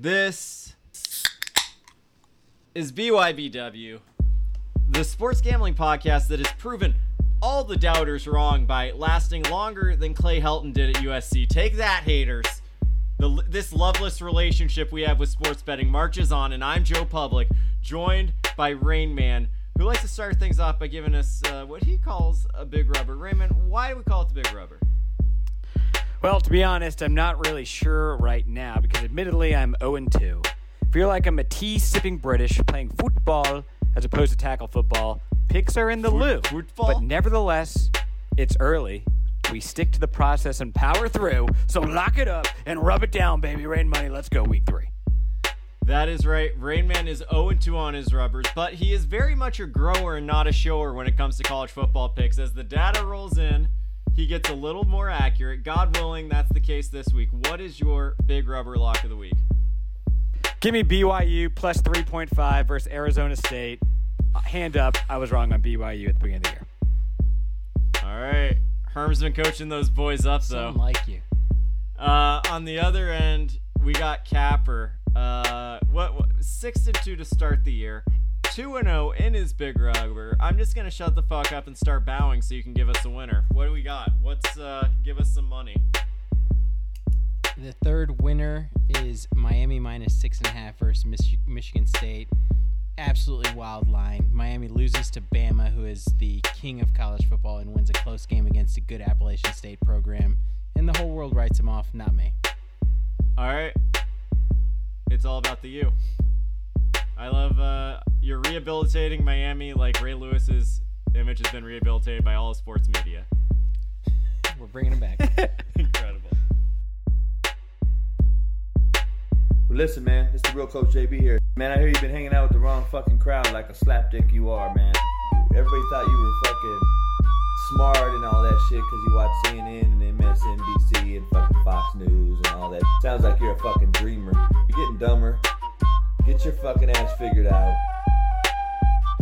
This is BYBW, the sports gambling podcast that has proven all the doubters wrong by lasting longer than Clay Helton did at USC. Take that, haters. The, this loveless relationship we have with sports betting marches on, and I'm Joe Public, joined by Rain Man, who likes to start things off by giving us uh, what he calls a big rubber. Raymond, why do we call it the big rubber? Well, to be honest, I'm not really sure right now because admittedly I'm 0 2. Feel like I'm a tea sipping British playing football as opposed to tackle football. Picks are in the Foot- loo. football? But nevertheless, it's early. We stick to the process and power through. So lock it up and rub it down, baby. Rain money. Let's go week three. That is right. Rain Man is 0 2 on his rubbers, but he is very much a grower and not a shower when it comes to college football picks. As the data rolls in, he gets a little more accurate. God willing, that's the case this week. What is your big rubber lock of the week? Give me BYU plus 3.5 versus Arizona State. Uh, Hand up, I was wrong on BYU at the beginning of the year. All right. Herm's been coaching those boys up, though. Someone like you. Uh, on the other end, we got Capper. Uh, what, what six and two to start the year, two and zero in his big rubber. I'm just gonna shut the fuck up and start bowing so you can give us a winner. What do we got? What's uh? Give us some money. The third winner is Miami minus six and a half versus Mich- Michigan State. Absolutely wild line. Miami loses to Bama, who is the king of college football, and wins a close game against a good Appalachian State program. And the whole world writes him off, not me. All right. It's all about the U. I love uh, you're rehabilitating Miami like Ray Lewis's image has been rehabilitated by all sports media. We're bringing him back. Incredible. Well, listen, man, it's the real Coach JB here. Man, I hear you've been hanging out with the wrong fucking crowd like a slapdick you are, man. Everybody thought you were fucking smart and all that shit because you watch CNN and MSNBC and fucking Fox News and all that. Sounds like you're a fucking dreamer. You're getting dumber. Get your fucking ass figured out.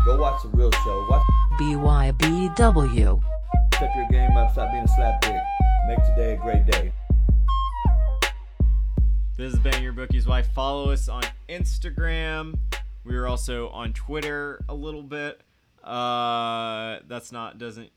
Go watch the real show. Watch BYBW. step your game up. Stop being a slapdick. Make today a great day. This is Bang Your Bookie's wife. Follow us on Instagram. We are also on Twitter a little bit. Uh, that's not doesn't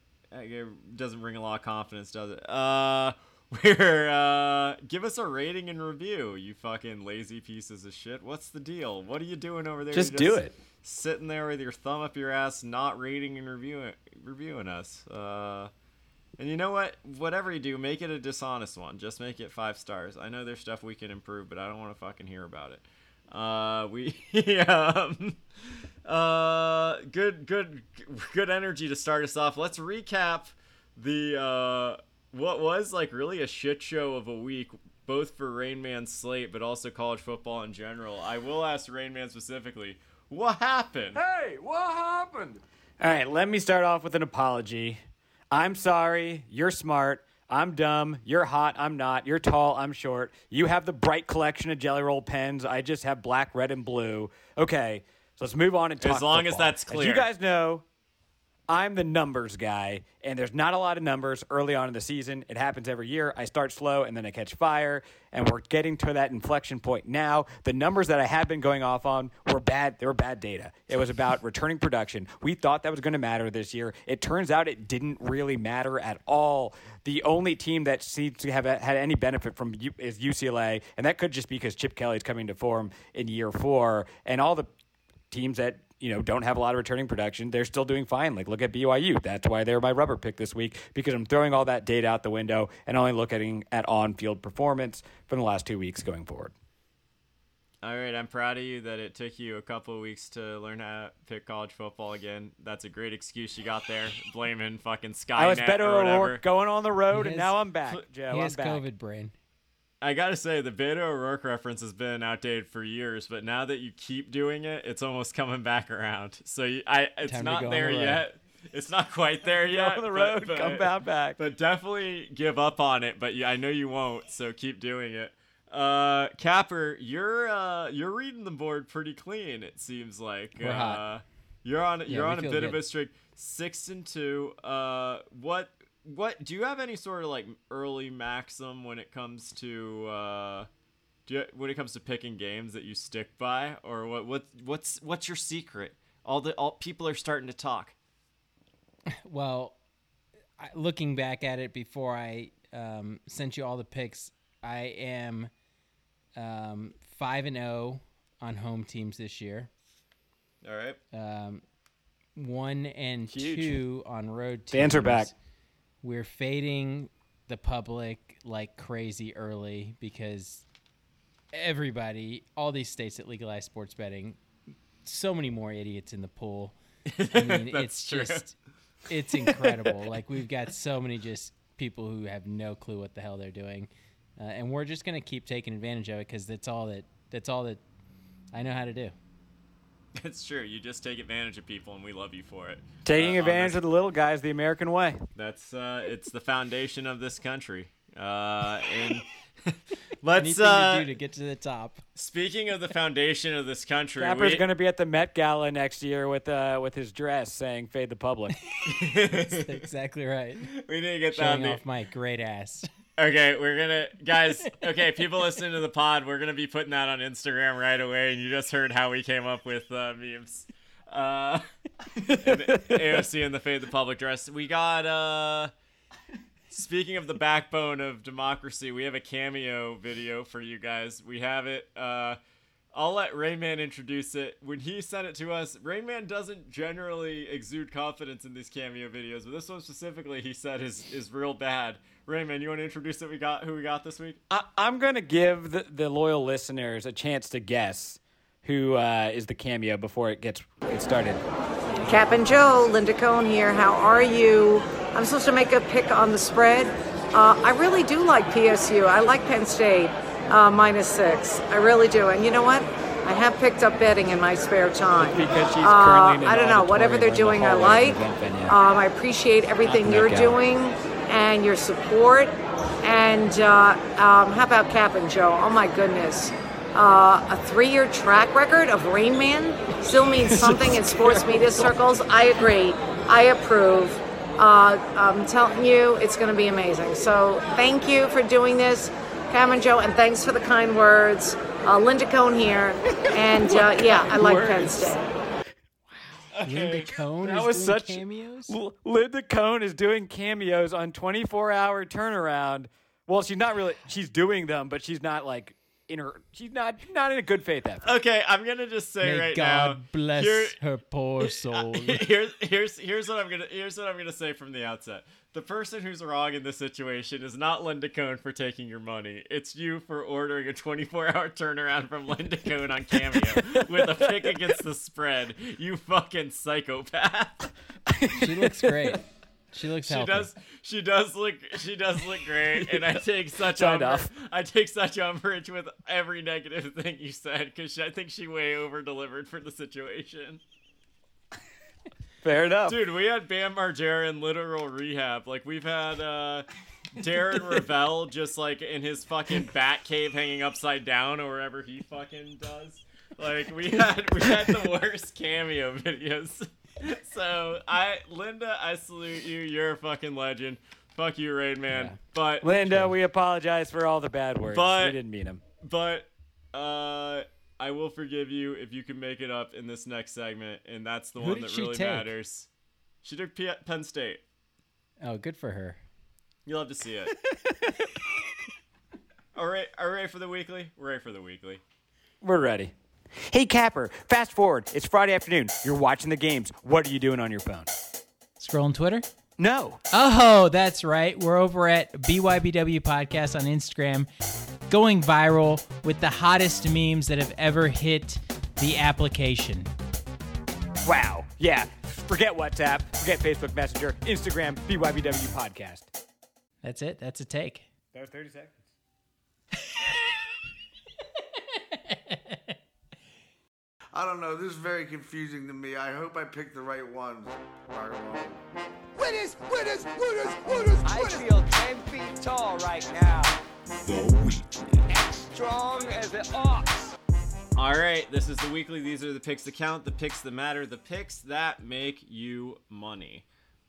doesn't bring a lot of confidence, does it? Uh, we're uh, give us a rating and review. You fucking lazy pieces of shit. What's the deal? What are you doing over there? Just You're do it. Sitting there with your thumb up your ass, not rating and reviewing reviewing us. Uh, and you know what? Whatever you do, make it a dishonest one. Just make it five stars. I know there's stuff we can improve, but I don't want to fucking hear about it. Uh, we um, uh, good, good, good energy to start us off. Let's recap the uh, what was like really a shit show of a week, both for Rain Man's slate, but also college football in general. I will ask Rain Man specifically, what happened? Hey, what happened? All right, let me start off with an apology. I'm sorry. You're smart. I'm dumb. You're hot. I'm not. You're tall. I'm short. You have the bright collection of Gelly Roll pens. I just have black, red, and blue. Okay, so let's move on and talk. As long as football. that's As clear. you guys know, I'm the numbers guy, and there's not a lot of numbers early on in the season. It happens every year. I start slow and then I catch fire, and we're getting to that inflection point now. The numbers that I had been going off on were bad. They were bad data. It was about returning production. We thought that was going to matter this year. It turns out it didn't really matter at all. The only team that seems to have had any benefit from U- is UCLA, and that could just be because Chip Kelly's coming to form in year four, and all the teams that you know don't have a lot of returning production they're still doing fine like look at byu that's why they're my rubber pick this week because i'm throwing all that data out the window and only looking at on-field performance from the last two weeks going forward All right, I'm proud of you that it took you a couple of weeks to learn how to pick college football again. That's a great excuse you got there, blaming fucking Sky. i was better or whatever. Going on the road He and has- now i'm back joe he i'm back COVID brain. I gotta say, the Beto O'Rourke reference has been outdated for years, but now that you keep doing it, it's almost coming back around. So you, I, it's Time not there the yet. It's not quite there yet. on the road but, come back back But definitely give up on it. But you, I know you won't, so keep doing it. Uh, Capper, you're uh, you're reading the board pretty clean. It seems like We're uh, hot. you're on Yeah, you're on a feel bit of a streak. Six and two. Uh, what what do you have any sort of like early maxim when it comes to uh Do you, when it comes to picking games that you stick by, or what? What? What's what's your secret? All the all people are starting to talk. Well, I, looking back at it before I um, sent you all the picks, I am um, five and zero on home teams this year. All right. Um, one and Huge. two on road teams. Fans are back. We're fading the public like crazy early because everybody, all these states that legalize sports betting, so many more idiots in the pool. I mean, it's true. just, it's incredible. like we've got so many just people who have no clue what the hell they're doing, uh, and we're just gonna keep taking advantage of it because that's all that that's all that I know how to do. It's true. You just take advantage of people, and we love you for it. Taking Uh, advantage this- of the little guys the American way. That's uh, it's the foundation of this country. Uh, and let's Anything uh, to do to get to the top. speaking of the foundation of this country, Capper's we, going to be at the Met Gala next year with uh, with his dress saying "Fade the public." That's exactly right. we need to get that. on Showing the- off my great ass. Okay, we're gonna guys. Okay, people listening to the pod, we're gonna be putting that on Instagram right away. And you just heard how we came up with uh, memes. Uh, and AOC and the Fade the Public dress. We got. uh Speaking of the backbone of democracy, we have a cameo video for you guys. We have it. Uh, I'll let Rayman introduce it. When he sent it to us, Rayman doesn't generally exude confidence in these cameo videos, but this one specifically, he said is is real bad. Rayman, you want to introduce it? We got who we got this week. I- I'm going to give the, the loyal listeners a chance to guess who uh, is the cameo before it gets gets started. Cap and Joe, Linda Cohn here. How are you? I'm supposed to make a pick on the spread. Uh, I really do like PSU. I like Penn State uh, minus six. I really do. And you know what? I have picked up betting in my spare time. Because she's Uh, currently an I don't know. Whatever they're doing, or I like. hallway of an event venue. Um, I appreciate everything you're doing and your support. And uh, um, how about Cap and Joe? Oh my goodness. Uh, a three-year track record of Rain Man still means something in sports media circles. I agree. I approve. Uh, I'm telling you, it's going to be amazing. So thank you for doing this, Cam and Joe, and thanks for the kind words. Uh, Linda Cohn here, and uh, yeah, I like Penn Words. State. Linda Cohn That is was doing such cameos. L- Linda Cohn is doing cameos on 24 hour turnaround. Well, she's not really. She's doing them, but she's not like in her. She's not not in a good faith effort. Okay, I'm gonna just say May right God now. bless here- her poor soul. here's here's here's what I'm gonna here's what I'm gonna say from the outset. The person who's wrong in this situation is not Linda Cohn for taking your money. It's you for ordering a 24-hour turnaround from Linda Cohn on Cameo with a pick against the spread. You fucking psychopath. she looks great. She looks She healthy. does. She does look. She does look great, and I take such umbrage. I take such umbrage with every negative thing you said because I think she way over delivered for the situation. Fair enough. Dude, we had Bam Margera in literal rehab. Like we've had uh Darren Rovell just like in his fucking bat cave hanging upside down or wherever he fucking does. Like we had we had the worst cameo videos. So I Linda, I salute you. You're a fucking legend. Fuck you, Raid Man. Yeah. But Linda, we apologize for all the bad words. But- we didn't mean them. but uh I will forgive you if you can make it up in this next segment, and that's the Who one that she really take? matters. She took P- Penn State. Oh, good for her. You'll have to see it. all right, are we ready for the weekly? We're ready for the weekly. We're ready. Hey, Capper, fast forward. It's Friday afternoon. You're watching the games. What are you doing on your phone? Scrolling Twitter. No. Oh, that's right. We're over at BYBW Podcast on Instagram, going viral with the hottest memes that have ever hit the application. Wow. Yeah. Forget WhatsApp. Forget Facebook Messenger. Instagram, BYBW Podcast. That's it. That's a take. That was 30 seconds. I don't know. This is very confusing to me. I hope I picked the right ones. Winners, winners, winners, winners, I feel 10 feet tall right now. The Weekly. As strong as an ox. All right, this is the weekly. These are the picks that count, the picks that matter, the picks that make you money.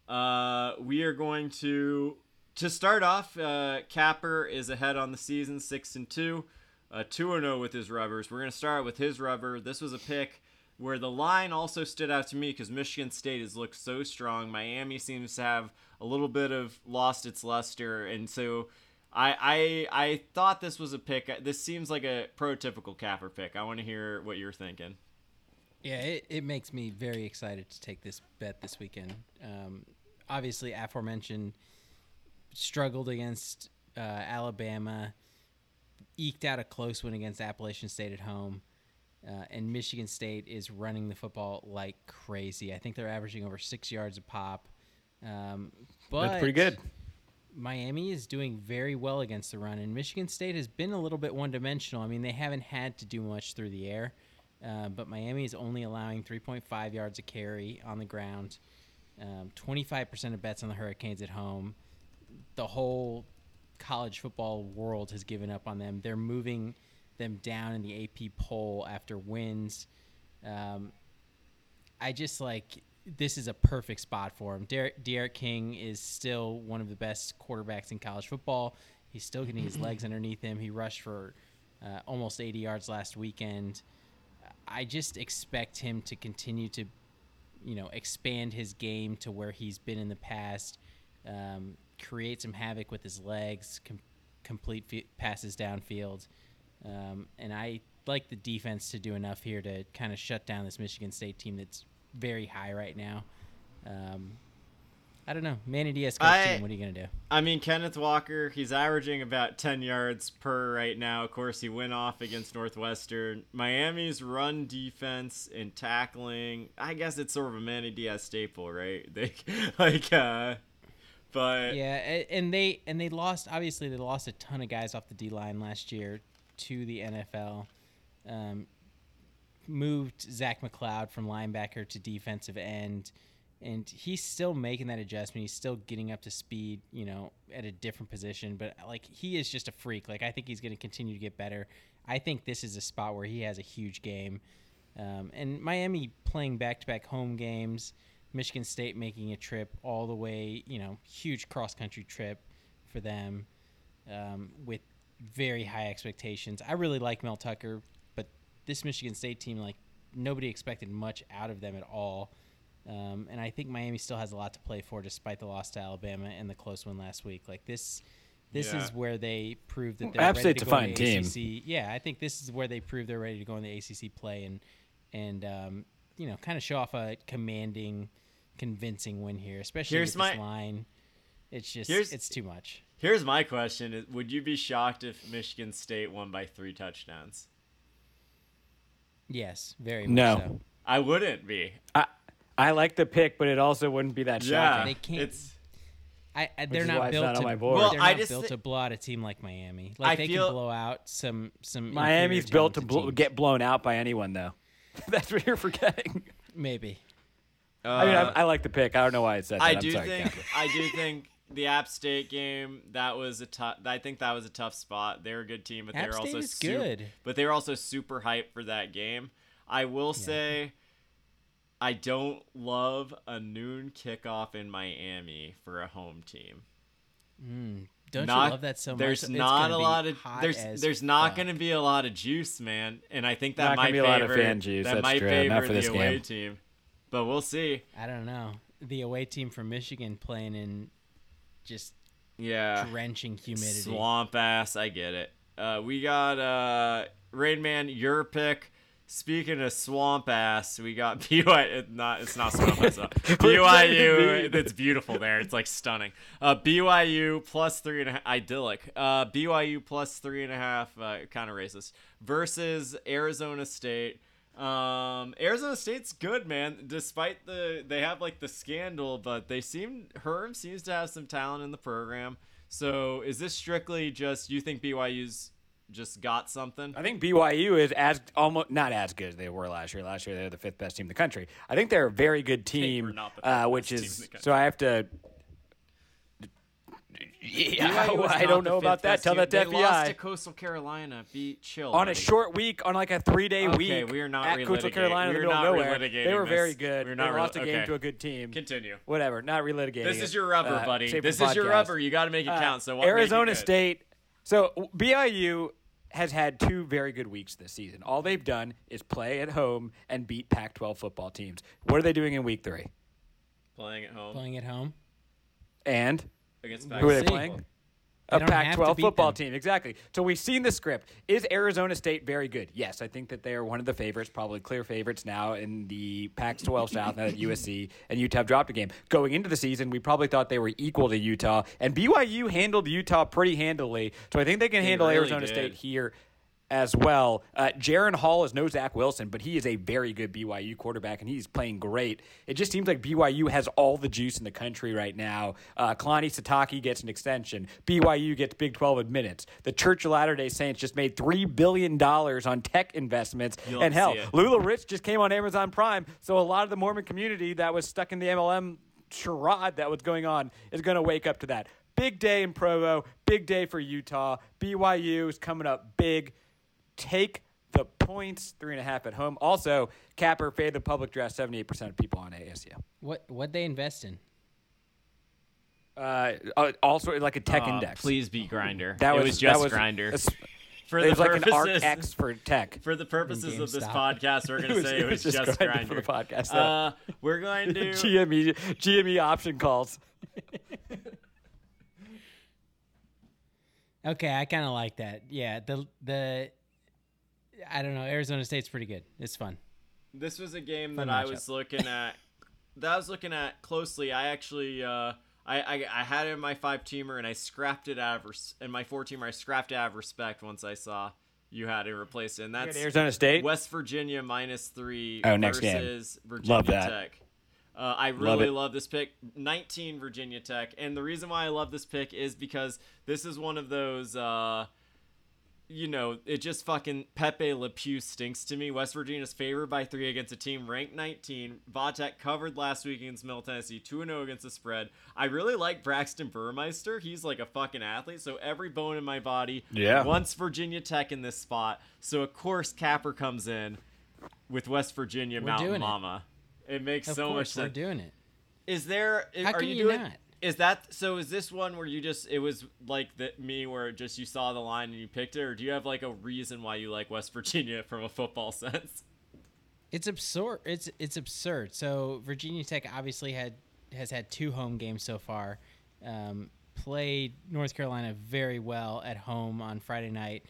Uh, we are going to to start off. Uh, Capper is ahead on the season, six and two. Uh, 2 0 with his rubbers. We're going to start with his rubber. This was a pick where the line also stood out to me because Michigan State has looked so strong. Miami seems to have a little bit of lost its luster, and so I I I thought this was a pick. This seems like a prototypical Capper pick. I want to hear what you're thinking. Yeah, it, it makes me very excited to take this bet this weekend. Um, obviously, aforementioned struggled against uh, Alabama, eked out a close win against Appalachian State at home. Uh, and Michigan State is running the football like crazy. I think they're averaging over six yards a pop. Um, but That's pretty good. Miami is doing very well against the run, and Michigan State has been a little bit one dimensional. I mean, they haven't had to do much through the air, uh, but Miami is only allowing 3.5 yards a carry on the ground. Um, 25% of bets on the Hurricanes at home. The whole college football world has given up on them. They're moving them down in the AP poll after wins. Um, I just like this is a perfect spot for him. Derek, D'Eriq King is still one of the best quarterbacks in college football. He's still getting his legs underneath him. He rushed for uh, almost 80 yards last weekend. I just expect him to continue to, you know, expand his game to where he's been in the past, um, create some havoc with his legs, com- complete f- passes downfield. Um, and I like the defense to do enough here to kind of shut down this Michigan State team that's very high right now. Um, I don't know. Manny Diaz I- team. What are you gonna do? I mean, Kenneth Walker, he's averaging about 10 yards per right now. Of course, he went off against Northwestern. Miami's run defense and tackling, I guess it's sort of a Manny Diaz staple, right? They like uh but Yeah, and they and they lost. Obviously, they lost a ton of guys off the D line last year to the NFL. Um, moved Zach McCloud from linebacker to defensive end, and he's still making that adjustment. He's still getting up to speed, you know, at a different position. But like he is just a freak. Like I think he's going to continue to get better. I think this is a spot where he has a huge game. Um, and Miami playing back-to-back home games. Michigan State making a trip all the way, you know, huge cross country trip for them um, with very high expectations. I really like Mel Tucker, but this Michigan State team, like, nobody expected much out of them at all. Um, and I think Miami still has a lot to play for, despite the loss to Alabama and the close one last week. Like this, this Yeah. is where they prove that they're App ready to a go in fine the team. ACC. Yeah, I think this is where they prove they're ready to go in the ACC play and and um, you know kind of show off a commanding, convincing win here, especially Here's with this my- line. It's just Here's- it's too much. here's my question. Would you be shocked if Michigan State won by 3 touchdowns? Yes, very No. much so. I wouldn't be. I, I like the pick, but it also wouldn't be that Yeah. shocking. They can't- It's I, I, they're not built not on to. my board. Well, they're I not just built thi- to blow out a team like Miami. Like I they feel- can blow out some some. Miami's built to bl- get blown out by anyone, though. That's what you're forgetting. maybe. I mean, uh, I, I like the pick. I don't know why it said that. I I'm do sorry, think Capper. I do think the App State game that was a tough. I think that was a tough spot. They're a good team, but App they're State also is su- good. But they were also super hyped for that game. I will say, I don't love a noon kickoff in Miami for a home team. Don't Not- you love that so much? There's It's not a lot of there's there's not fuck. going to be a lot of juice, man. And I think that Not might be a lot of fan juice, that that's might true. favor Not for the this away game. team. But we'll see. I don't know. The away team from Michigan playing in just Yeah. drenching humidity. Swamp ass, I get it. Uh, we got uh, Rain Man, your pick. Speaking of swamp ass, we got BYU. It not it's not swamp ass. uh, BYU. It's beautiful there. It's like stunning. Uh, BYU plus three and a half. Idyllic. Uh, BYU plus three and a half. Uh, kind of racist. Versus Arizona State. Um, Arizona State's good, man. Despite the they have like the scandal, but they seem Herm seems to have some talent in the program. So is this strictly just you think BYU's just got something? I think BYU is as almost not as good as they were last year. Last year they're the fifth best team in the country. I think they're a very good team, uh, which is so I have to. Yeah, I don't know about that. Tell team. that to they lost to Coastal Carolina. Be chill on a short week, on like a three day Okay, week we are not at Coastal relitigating- Carolina We're not nowhere. relitigating They were very good. We're They not lost a game okay. to a good team. Continue. Whatever, not relitigating. This is your rubber, Uh, buddy. This is your rubber. You got to make it Uh, count. So what make it Arizona? State. So BYU has had two very good weeks this season. All they've done is play at home and beat Pac 12 football teams. What are they doing in week three? Playing at home Playing at home. And against who are they see. playing? A Pac-12 football them. team, exactly. So we've seen the script. Is Arizona State very good? Yes, I think that they are one of the favorites, probably clear favorites now in the Pac 12 South now that USC and Utah dropped a game. Going into the season, we probably thought they were equal to Utah, and BYU handled Utah pretty handily. So I think they can They handle really Arizona did. State here as well. Uh, Jaren Hall is no Zach Wilson, but he is a very good BYU quarterback, and he's playing great. It just seems like BYU has all the juice in the country right now. Uh, Kalani Sitake gets an extension. BYU gets Big 12 admittance. The Church of Latter day Saints just made $3 billion on tech investments. You'll and hell. LuLaRich just came on Amazon Prime, so a lot of the Mormon community that was stuck in the MLM charade that was going on is going to wake up to that. Big day in Provo, big day for Utah. BYU is coming up big. Take the points, three and a half at home. Also, Capper fade the public draft. 78% of people on ASU. What what they invest in? Uh, uh, also, like a tech Aw, index. Please be grinder. That it was, was just that was, grinder. it's- For it the was like an Arc purposes- X for tech. For the purposes of this podcast, we're going to say it it was, was just just Grindr grinder for the podcast, Uh, we're going to. GME, GME option calls. Okay, I kind of like that. Yeah, the the I don't know. Arizona State's pretty good. It's fun. This was a game Fun that I matchup. was looking at. that I was looking at closely. I actually, uh, I, I, I had it in my five teamer and I scrapped it out of res- in my four teamer. I scrapped it out of respect once I saw you had it replaced it. And that's Arizona State? West Virginia minus three Oh, next game. versus Virginia Love that. Tech. Uh, I really it. love this pick. 19 Virginia Tech. And the reason why I love this pick is because this is one of those. Uh, you know, it just fucking Pepe Le Pew stinks to me. West Virginia's favored by three against a team ranked 19. Vatek covered last week against Middle Tennessee, 2 0 against the spread. I really like Braxton Burmeister. He's like a fucking athlete, so every bone in my body Yeah. wants Virginia Tech in this spot. So, of course, Capper comes in with West Virginia We're Mountain doing it. Mama. It makes Of so much course, we're sense. doing it. Is there? How are can you, you doing? not? Is that so? Is this one where you just it was like the me where just you saw the line and you picked it, or do you have like a reason why you like West Virginia from a football sense? It's absurd. It's it's absurd. So Virginia Tech obviously had has had two home games so far. Um, played North Carolina very well at home on Friday night.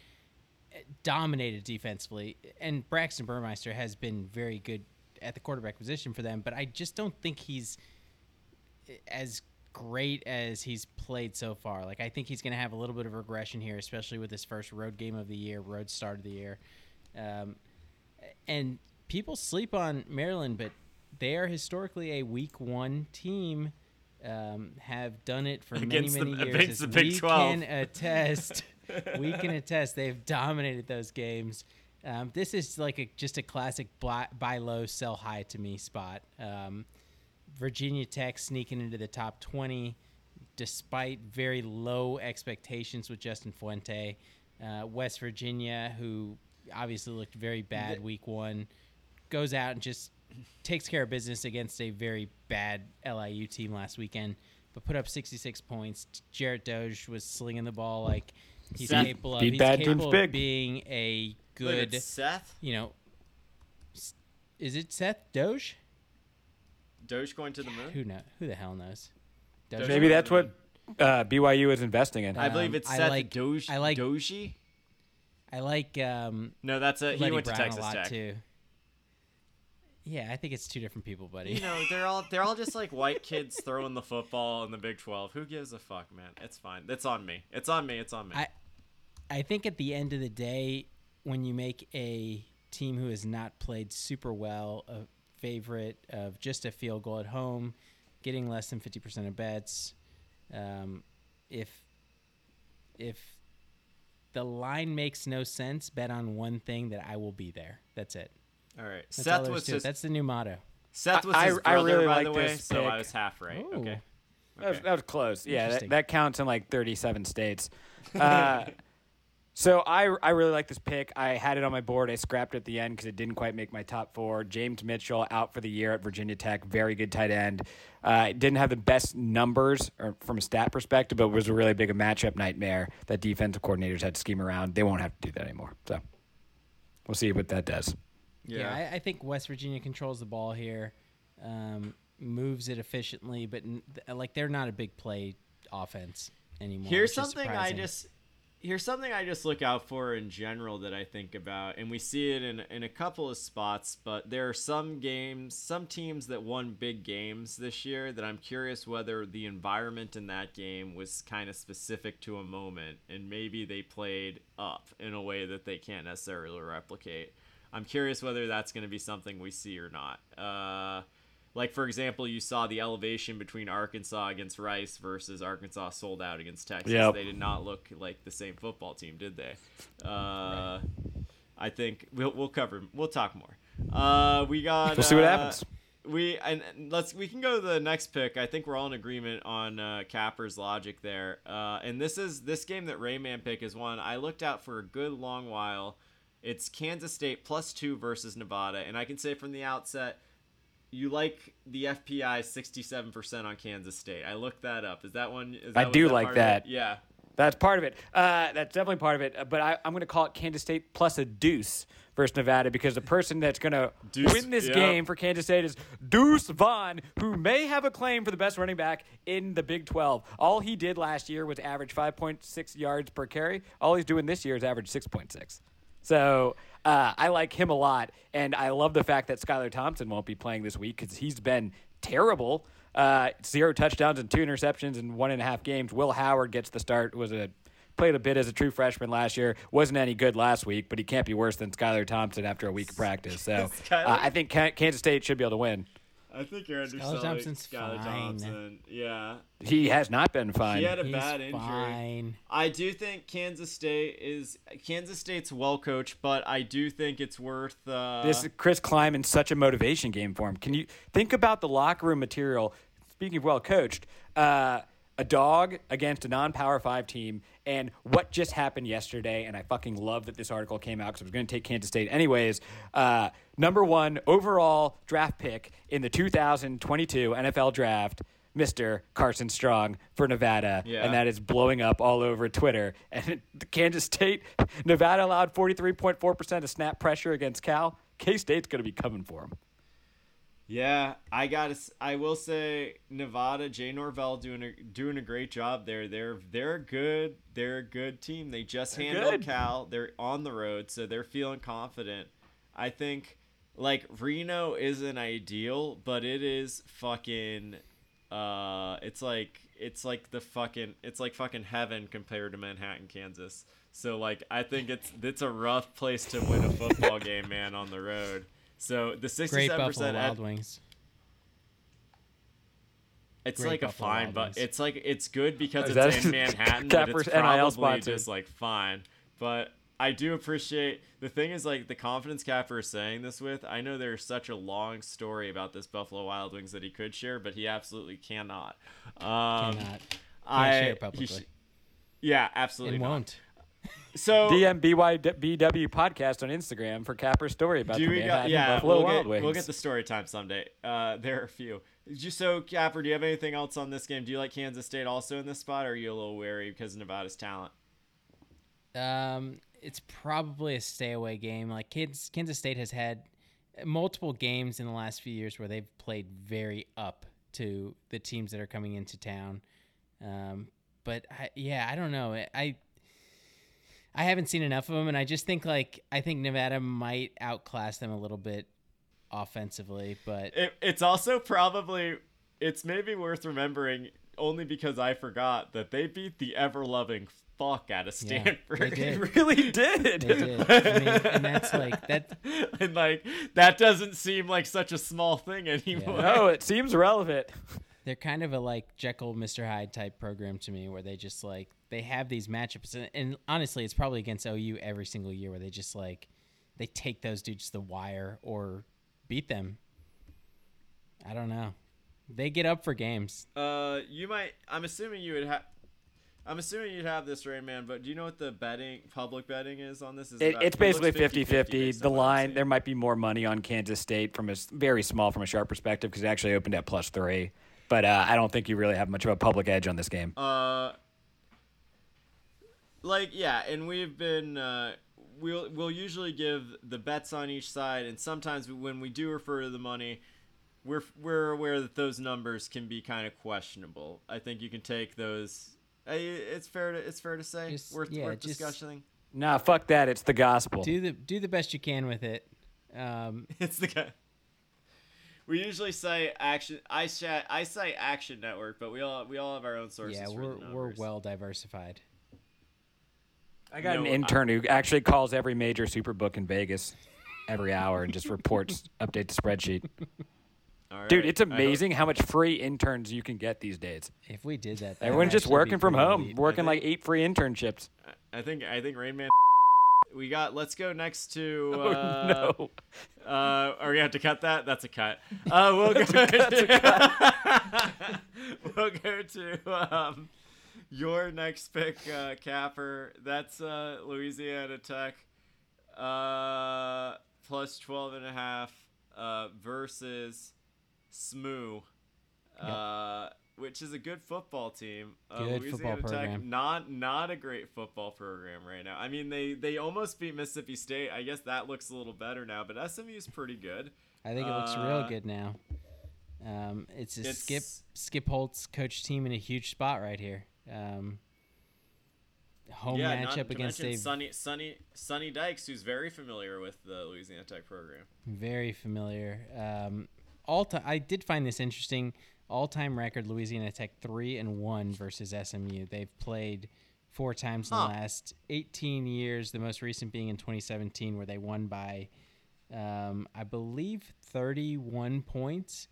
Dominated defensively, and Braxton Burmeister has been very good at the quarterback position for them. But I just don't think he's as great as he's played so far. Like I think he's going to have a little bit of regression here, especially with his first road game of the year, road start of the year. Um, and people sleep on Maryland, but they are historically a week one team. Um, have done it for Against many many years. against as the Big we 12. can attest. we can attest they've dominated those games. Um, this is like a just a classic buy, buy low, sell high to me spot. Um, Virginia Tech sneaking into the top 20 despite very low expectations with Justin Fuente. Uh, West Virginia, who obviously looked very bad week one, goes out and just takes care of business against a very bad LIU team last weekend, but put up 66 points. Jarret Doege was slinging the ball like he's Seth- capable of. He's bad teams capable big. of being a good, it's Seth you know. Is it Seth Doege? Doge going to the moon. Who know? Who the hell knows? Doge. Maybe that's what uh, BYU is investing in. I believe Um, it's I Seth like- Doge. I like- Doji. I like um, No, that's a he Leddie went to Brown Texas a lot Tech. too. Yeah, I think it's two different people, buddy. You know, they're all they're all just like white kids throwing the football in the Big Twelve. Who gives a fuck, man? It's fine. It's on me. It's on me. It's on me. I I think at the end of the day, when you make a team who has not played super well a favorite of just a field goal at home, getting less than fifty percent of bets, um, if if the line makes no sense, bet on one thing that I will be there. That's it. all right. That's Seth there is was to it. his That's the new motto. Seth was I- his I really by the way, this so I was half right. Ooh. Okay. That was, that was close. Yeah, that, that counts in like 37 states. Uh, So I, I really like this pick. I had it on my board. I scrapped it at the end because it didn't quite make my top four. James Mitchell out for the year at Virginia Tech. Very good tight end. Uh, didn't have the best numbers or from a stat perspective, but was a really big a matchup nightmare that defensive coordinators had to scheme around. They won't have to do that anymore. So we'll see what that does. Yeah, I, I think West Virginia controls the ball here, um, moves it efficiently, but n- like they're not a big play offense anymore. Here's something I just here's something I just look out for in general that I think about, and we see it in in a couple of spots. But there are some games, some teams that won big games this year that I'm curious whether the environment in that game was kind of specific to a moment, and maybe they played up in a way that they can't necessarily replicate. I'm curious whether that's going to be something we see or not. Uh, like for example, you saw the elevation between Arkansas against Rice versus Arkansas sold out against Texas. Yep. They did not look like the same football team, did they? Uh, I think we'll we'll cover. We'll talk more. Uh, we got. We'll see what uh, happens. We and and let's we can go to the next pick. I think we're all in agreement on uh, Capper's logic there. Uh, and this is this game that Rayman pick is one I looked out for a good long while. It's Kansas State plus two versus Nevada, and I can say from the outset, you like the FPI sixty seven percent on Kansas State. I looked that up. Is that one? Is I that, was do that like part of it? that. Yeah. That's part of it. Uh, that's definitely part of it. Uh, But I, I'm going to call it Kansas State plus a deuce versus Nevada because the person that's going to win this yeah. game for Kansas State is Deuce Vaughn, who may have a claim for the best running back in the Big 12. All he did last year was average 5.6 yards per carry. All he's doing this year is average 6.6. So uh, I like him a lot, and I love the fact that Skylar Thompson won't be playing this week because he's been terrible. Uh, zero touchdowns and two interceptions in one and a half games. Will Howard gets the start. Was a played a bit as a true freshman last year. wasn't any good last week, but he can't be worse than Skylar Thompson after a week of practice. So uh, I think Kansas State should be able to win. I think you're underselling Thompson's Skylar fine. Thompson. Yeah. He has not been fine. He had a He's bad injury. fine. I do think Kansas State is Kansas State's well coached, but I do think it's worth. Uh, this Chris Klieman's such a motivation game for him. Can you think about the locker room material? Speaking of well coached, uh, a dog against a non-power five team, and what just happened yesterday. And I fucking love that this article came out because I was going to take Kansas State anyways. Uh, number one overall draft pick in the 2022 NFL draft. Mr. Carson Strong for Nevada, Yeah. and that is blowing up all over Twitter. And Kansas State, Nevada allowed 43.4% of snap pressure against Cal. K State's going to be coming for him. Yeah, I got. to I will say Nevada, Jay Norvell doing a doing a great job there. They're they're good. They're a good team. They just They're handled good. Cal. They're on the road, so they're feeling confident. I think like Reno isn't ideal, but it is fucking. Uh, it's like it's like the fucking it's like fucking heaven compared to Manhattan, Kansas. So like I think it's it's a rough place to win a football game, man, on the road. So the Great sixty-seven Buffalo percent, Wild Wings. it's great like a fine, but it's like it's good because Is it's in Manhattan, but it's probably sponsored. just like fine. But I do appreciate the thing is like the confidence Capper is saying this with. I know there's such a long story about this Buffalo Wild Wings that he could share, but he absolutely cannot. Um, Cannot. I share he publicly. sh- yeah, absolutely And not. won't. So DMBYBW podcast on Instagram for Capper's story about do the we Manhattan got yeah? Buffalo We'll Wild get, Wings. we'll get the story time someday. Uh, there are a few. Just so Capper, do you have anything else on this game? Do you like Kansas State also in this spot, or are you a little wary because of Nevada's talent? Um, it's probably a stay away game. Like kids, Kansas State has had multiple games in the last few years where they've played very up to the teams that are coming into town. Um, but I, yeah, I don't know. I I haven't seen enough of them, and I just think like I think Nevada might outclass them a little bit offensively, but It, it's also probably it's maybe worth remembering only because I forgot that they beat the ever loving fuck out of Yeah, Stanford. they did. really did. they did. I mean, and that's like that. and like that doesn't seem like such a small thing anymore. no, it seems relevant. They're kind of a like Jekyll, Mr. Hyde type program to me, where they just like they have these matchups, and, and honestly, it's probably against OU every single year, where they just like they take those dudes to the wire or beat them. I don't know. They get up for games. Uh, you might. I'm assuming you would have. I'm assuming you'd have this, Rain Man, but do you know what the betting, public betting is on this? Is It, it's basically 50-50 50-50. The on what I'm line, there might be more money on Kansas State from a very small from a sharp perspective because it actually opened at plus three. But uh, I don't think you really have much of a public edge on this game. Uh, like yeah, and we've been uh, we'll we'll usually give the bets on each side, and sometimes when we do refer to the money, we're we're aware that those numbers can be kind of questionable. I think you can take those. It's fair to it's fair to say Just- worth yeah, worth just- discussing. Nah, fuck that. It's the gospel. Do the do the best you can with it. Um, It's the guy. We usually say action. I say I say Action Network, but we all we all have our own sources. yeah, we're the we're well diversified. I got No, an I- intern who actually calls every major superbook in Vegas every hour and just reports, update the spreadsheet. All Dude, it's amazing how much free interns you can get these days. If we did that, that Everyone's just working from home, elite. working think- like eight free internships. I think I think Rain Man. We got. Let's go next to. Oh, Uh, no. Uh, are we have to cut that? That's a cut. Uh, we'll go. we'll go to um, your next pick, uh, Capper. That's uh, Louisiana Tech, uh, plus 12 and a half uh, versus SMU, uh, which is a good football team. Uh, Good football Louisiana Tech, program. not not a great football program right now. I mean, they they almost beat Mississippi State. I guess that looks a little better now, but SMU is pretty good. I think it looks Uh, real good now. Um, it's a Skip It's- Skip Holtz coach team in a huge spot right here. Um, home yeah, matchup against a Sunny Sonny Sonny Dykes, who's very familiar with the Louisiana Tech program. very familiar. Um, all time, I did find this interesting. All time record Louisiana Tech three and one versus SMU. They've played four times in Huh. the last 18 years. The most recent being in 2017, where they won by, um, I believe, 31 points.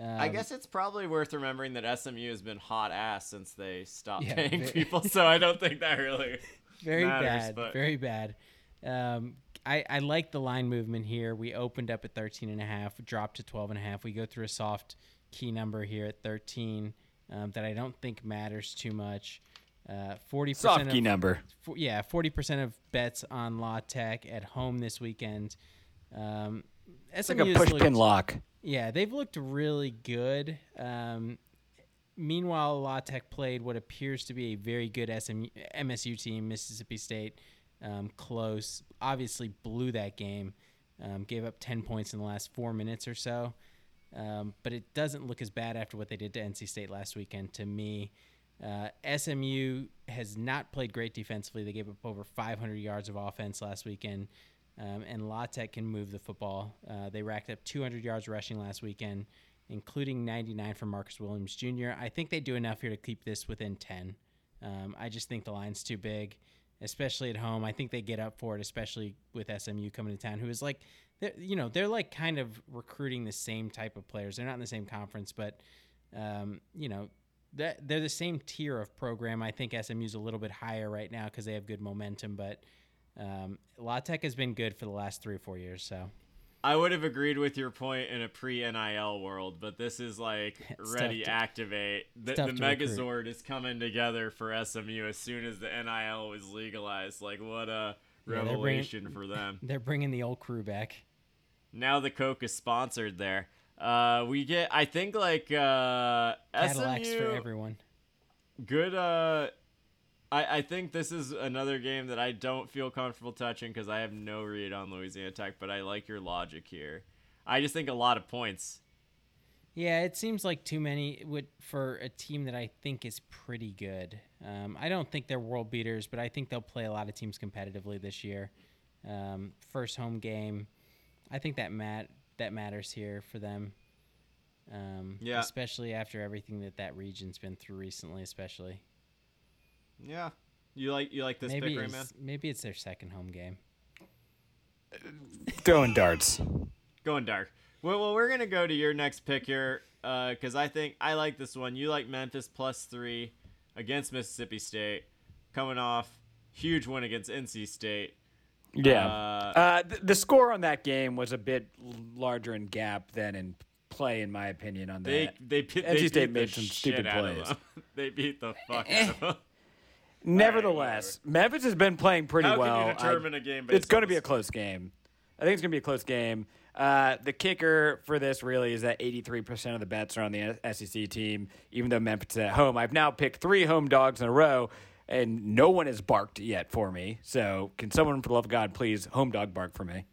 I Um, guess it's probably worth remembering that SMU has been hot ass since they stopped Yeah, paying ve- people, so I don't think that really very matters, bad, but- very bad. Um, I, I like the line movement here. We opened up at 13 and a half, dropped to 12 and a half. We go through a soft key number here at 13 um, that I don't think matters too much. Uh, 40% Soft of, key number. fo- yeah, 40% of bets on La Tech at home this weekend. Um, It's SMU like a push pin lock. yeah, they've looked really good. Um, meanwhile, La Tech played what appears to be a very good SMU, MSU team, Mississippi State, um, close. Obviously, blew that game. Um, gave up 10 points in the last four minutes or so. Um, but it doesn't look as bad after what they did to NC State last weekend to me. Uh, SMU has not played great defensively. They gave up over 500 yards of offense last weekend. Um, and La Tech can move the football. Uh, they racked up 200 yards rushing last weekend, including 99 from Marcus Williams Jr. I think they do enough here to keep this within 10. Um, I just think the line's too big, especially at home. I think they get up for it, especially with SMU coming to town, who is like, you know, they're like kind of recruiting the same type of players. They're not in the same conference, but, um, you know, that they're the same tier of program. I think SMU's a little bit higher right now because they have good momentum, but um, La Tech has been good for the last three or four years. So I would have agreed with your point in a pre NIL world, but this is like ready to- activate. The, the to recruit. Megazord is coming together for SMU as soon as the NIL was legalized. Like what a Yeah, bringing- revelation for them. they're bringing the old crew back. Now the Coke is sponsored there. Uh, we get I think like uh, Cadillacs SMU for everyone. good uh I, I think this is another game that I don't feel comfortable touching because I have no read on Louisiana Tech, but I like your logic here. I just think a lot of points. Yeah, it seems like too many would for a team that I think is pretty good. Um, I don't think they're world beaters, but I think they'll play a lot of teams competitively this year. Um, first home game, I think that mat that matters here for them. Um, Yeah. especially after everything that that region's been through recently, especially. Yeah. You like you like this maybe pick, right, man? it's, maybe it's their second home game. Throwing darts. Going dark. Well, well, we're gonna go to your next pick here, because I think I like this one. You like Memphis plus three against Mississippi State, coming off huge win against NC State. Yeah. Uh, Uh, th- the score on that game was a bit larger in gap than in play, in my opinion. On They that, they beat, NC they State beat made the some stupid plays. they beat the fuck out of them. Nevertheless, Memphis has been playing pretty How can you well. determine I- a game It's going to be a close game. I think it's going to be a close game. Uh, the kicker for this really is that 83% of the bets are on the SEC team, even though Memphis is at home. I've now picked three home dogs in a row, and no one has barked yet for me. So, can someone, for the love of God, please home dog bark for me?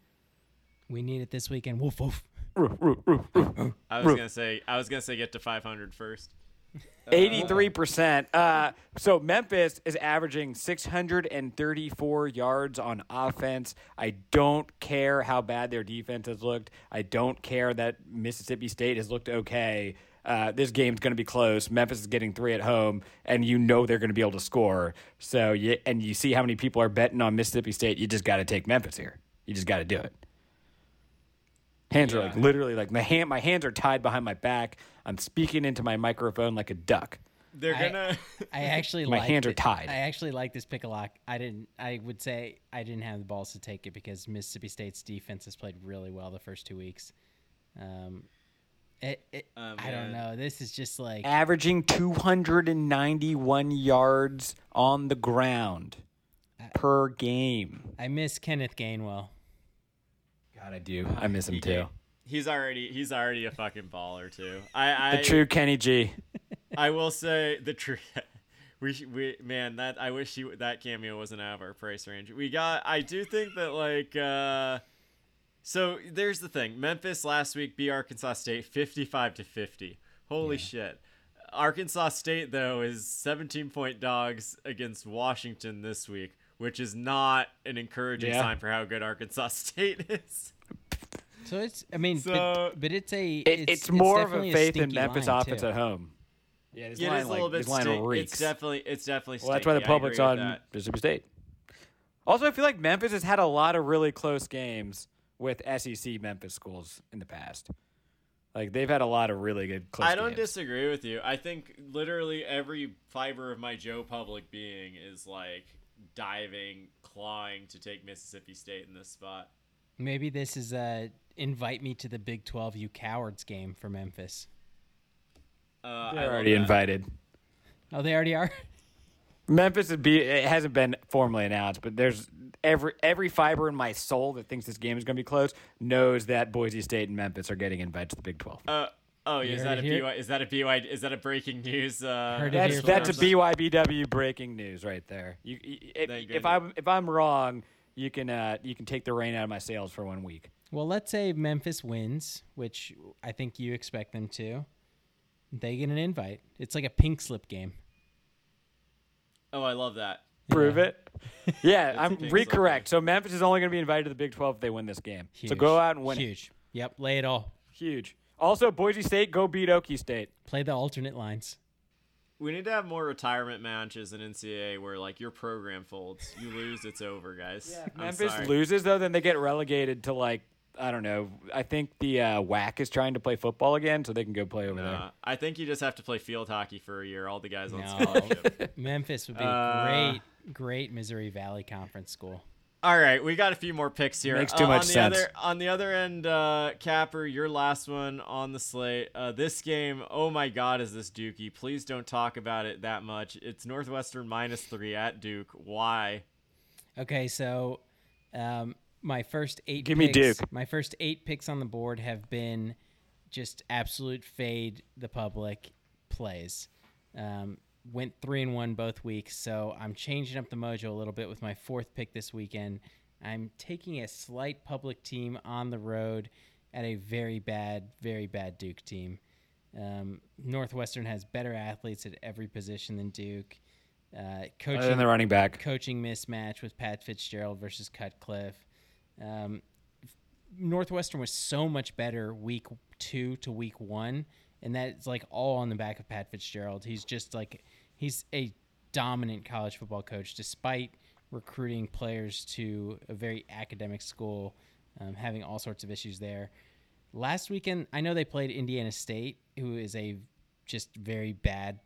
We need it this weekend. Woof woof. I was gonna say I was gonna say get to 500 first. Eighty-three percent. Uh, so Memphis is averaging six hundred and thirty-four yards on offense. I don't care how bad their defense has looked. I don't care that Mississippi State has looked okay. Uh, this game's going to be close. Memphis is getting three at home, and you know they're going to be able to score. So, you, and you see how many people are betting on Mississippi State. You just got to take Memphis here. You just got to do it. Hands are like literally like my hand. My hands are tied behind my back. I'm speaking into my microphone like a duck. They're gonna. I actually My liked hands are tied. I actually like this pick a lot. I didn't. I would say I didn't have the balls to take it because Mississippi State's defense has played really well the first two weeks. Um, it, it, Oh, I don't know. This is just like averaging 291 yards on the ground per game. I miss Kenneth Gainwell. God, I do. I miss him too. He's already he's already a fucking baller too. I I The true Kenny G. I will say the true. We, we man that I wish he, that cameo wasn't out of our price range. We got I do think that like uh so there's the thing. Memphis last week beat Arkansas State 55 to 50. Holy shit. Arkansas State though is 17 point dogs against Washington this week, which is not an encouraging Yeah. sign for how good Arkansas State is. So it's. I mean, So- but, but it's a. It, it's, more of a faith in Memphis line, offense too. at home. Yeah, this Yeah, it line, is a little bit this line reeks. It's definitely it's definitely well, that's why the stinky. Public's on that. Mississippi State. Also, I feel like Memphis has had a lot of really close games with SEC Memphis schools in the past. Like they've had a lot of really good close I don't games. disagree with you. I think literally every fiber of my Joe Public being is like diving, clawing to take Mississippi State in this spot. Maybe this is a invite me to the Big Twelve, you cowards game for Memphis. Uh, They're love already invited. Oh, they already are. Memphis would be. It hasn't been formally announced, but there's every every fiber in my soul that thinks this game is going to be close knows that Boise State and Memphis are getting invited to the Big Twelve. Uh, oh, You is that a? BY? Is that a BY? Is that a breaking news? Uh, That's here that's a first. BYBW breaking news right there. You, you- if, if I'm if I'm wrong, you can uh, you can take the rain out of my sails for one week. Well, let's say Memphis wins, which I think you expect them to. They get an invite. It's like a pink slip game. Oh, I love that. Prove it. Yeah, I'm pink recorrect. So Memphis is only going to be invited to the Big 12 if they win this game. So go out and win it. Huge. Yep, lay it all. Huge. Also, Boise State, go beat Okie State. Play the alternate lines. We need to have more retirement matches in NCAA where like your program folds, you lose, it's over, guys. I'm Memphis sorry. loses though, then they get relegated to like I don't know. I think the uh, WAC is trying to play football again, so they can go play over there. Uh, I think you just have to play field hockey for a year. All the guys on No. scholarship. Memphis would be Uh, great, great Missouri Valley Conference school. All right, we got a few more picks here. Makes too Uh, much on the sense. Other, on the other end, uh, Capper, your last one on the slate. Uh, this game, oh my God, is this Dookie? Please don't talk about it that much. It's Northwestern minus three at Duke. Why? Okay, so um, my first eight. Give me picks, Duke. My first eight picks on the board have been just absolute fade the public plays. Um, went three and one both weeks, so I'm changing up the mojo a little bit with my fourth pick this weekend. I'm taking a slight public team on the road at a very bad, very bad Duke team. Um, Northwestern has better athletes at every position than Duke. Uh, coaching, Other than the running back. coaching mismatch with Pat Fitzgerald versus Cutcliffe. Um, Northwestern was so much better week two to week one, and that's like all on the back of Pat Fitzgerald. He's just like he's a dominant college football coach, despite recruiting players to a very academic school, um, having all sorts of issues there. Last weekend, I know they played Indiana State, who is a just very bad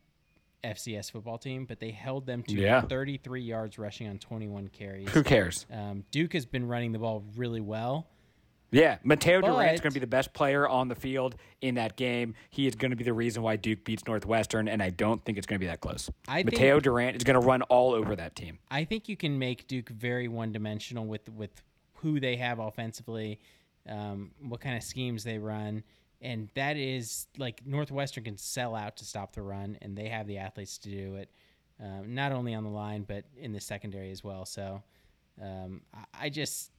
FCS football team, but they held them to Yeah. 33 yards rushing on 21 carries. Who cares? Um, Duke has been running the ball really well, Yeah, Mataeo Durant's going to be the best player on the field in that game. He is going to be the reason why Duke beats Northwestern, and I don't think it's going to be that close. I think- Mataeo Durant is going to run all over that team. I think you can make Duke very one dimensional with with who they have offensively, um, what kind of schemes they run, and that is like Northwestern can sell out to stop the run, and they have the athletes to do it, um, not only on the line but in the secondary as well. So, um, I, I just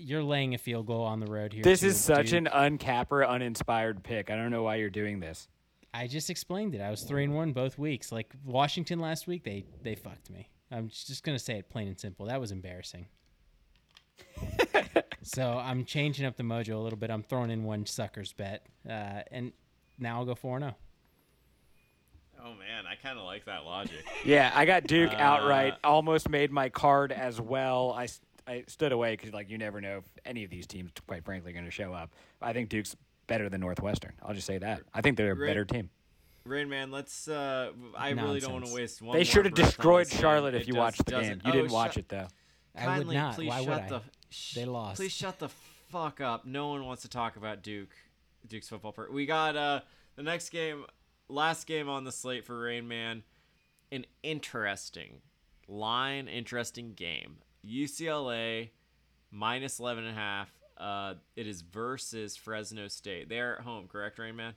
you're laying a field goal on the road here. This to is such Duke. an uncapper, uninspired pick. I don't know why you're doing this. I just explained it. I was three and one both weeks. Like Washington last week, they they fucked me. I'm just gonna say it plain and simple. That was embarrassing. so I'm changing up the mojo a little bit. I'm throwing in one suckers bet, uh, and now I'll go four and oh. zero. Oh man, I kind of like that logic. Yeah, I got Duke Uh, outright. Almost made my card as well. I, s- I stood away because like you never know if any of these teams, quite frankly, are going to show up. I think Duke's better than Northwestern. I'll just say that. I think they're a Right. better team. Rain Man, let's. Uh, I really don't want to waste one. They should have destroyed. Charlotte if It you just watched the doesn't- game. You Oh, didn't watch shut- it though. I would Kindly, not. Please Why would shut I? the. sh- They lost. Please shut the fuck up. No one wants to talk about Duke. Duke's football. Per- we got uh the next game, last game on the slate for Rain Man. An interesting line, interesting game. UCLA minus 11 and a half. Uh, it is versus Fresno State. They're at home, correct, Rain Man?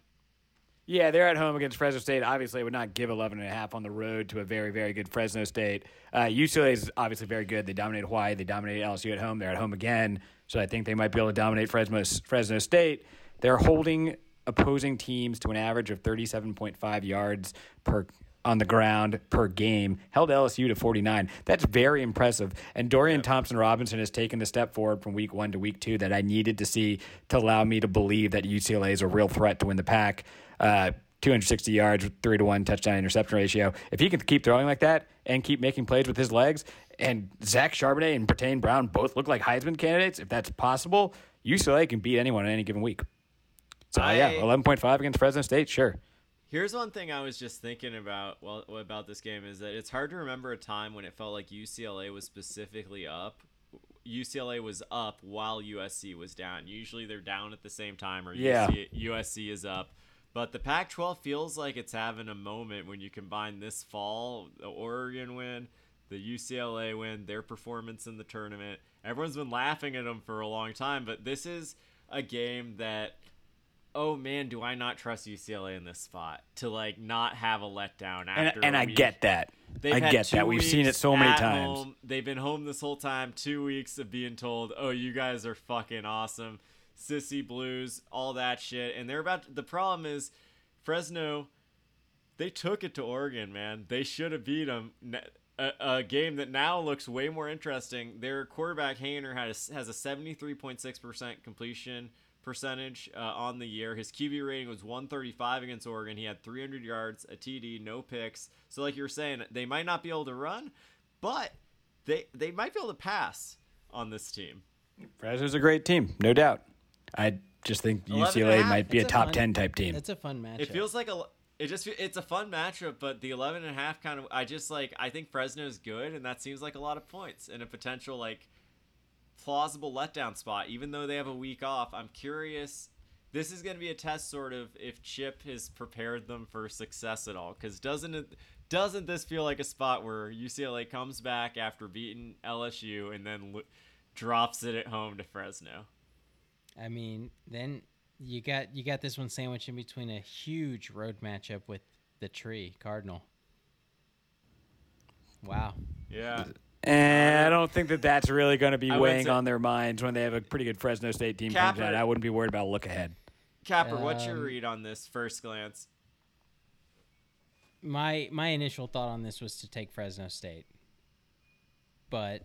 Yeah, they're at home against Fresno State. Obviously, I would not give 11 and a half on the road to a very, very good Fresno State. Uh, UCLA is obviously very good. They dominated Hawaii. They dominated LSU at home. They're at home again. So I think they might be able to dominate Fresno, Fresno State. They're holding opposing teams to an average of 37.5 yards per on the ground per game. Held LSU to 49. That's very impressive. And Dorian Thompson Robinson has taken the step forward from week one to week two that I needed to see to allow me to believe that UCLA is a real threat to win the Pac. Uh, 260 yards, three to one touchdown interception ratio. If he can keep throwing like that and keep making plays with his legs, and Zach Charbonnet and Brittain Brown both look like Heisman candidates, if that's possible, UCLA can beat anyone in any given week. So yeah, 11.5 against Fresno State, sure. Here's one thing I was just thinking about well about this game is that it's hard to remember a time when it felt like UCLA was specifically up. UCLA was up while USC was down. Usually they're down at the same time or Yeah. UC, USC is up. But the Pac-12 feels like it's having a moment when you combine this fall, the Oregon win, the UCLA win, their performance in the tournament. Everyone's been laughing at them for a long time, but this is a game that oh man, do I not trust UCLA in this spot to like not have a letdown after And, and I get that. They've I get that. We've seen it so many times. home. They've been home this whole time. Two weeks of being told, "Oh, you guys are fucking awesome, sissy blues, all that shit." And they're about. the problem is, Fresno. They took it to Oregon, man. They should have beat them. A, a game that now looks way more interesting. Their quarterback Haener has has a seventy three point six percent completion percentage uh, on the year. His QB rating was 135 against Oregon. He had 300 yards, a TD, no picks. So like you were saying, they might not be able to run, but they they might be able to pass on this team. Fresno's a great team, no doubt. I just think 11 and a UCLA might be a a top fun- 10 type team. It's a fun matchup. It feels like a it just it's a fun matchup, but the 11 and a half kind of I just like I think Fresno's good and that seems like a lot of points and a potential like plausible letdown spot even though they have a week off. I'm curious this is going to be a test sort of if Chip has prepared them for success at all cuz doesn't it doesn't this feel like a spot where UCLA comes back after beating LSU and then lo- drops it at home to Fresno? I mean, then you got you got this one sandwiched in between a huge road matchup with the tree Cardinal. Wow. Yeah. And I don't think that that's really going to be I would weighing say- on their minds when they have a pretty good Fresno State team comes Capper- out. I wouldn't be worried about look ahead. Capper, what's your Um, read on this first glance? My my initial thought on this was to take Fresno State. But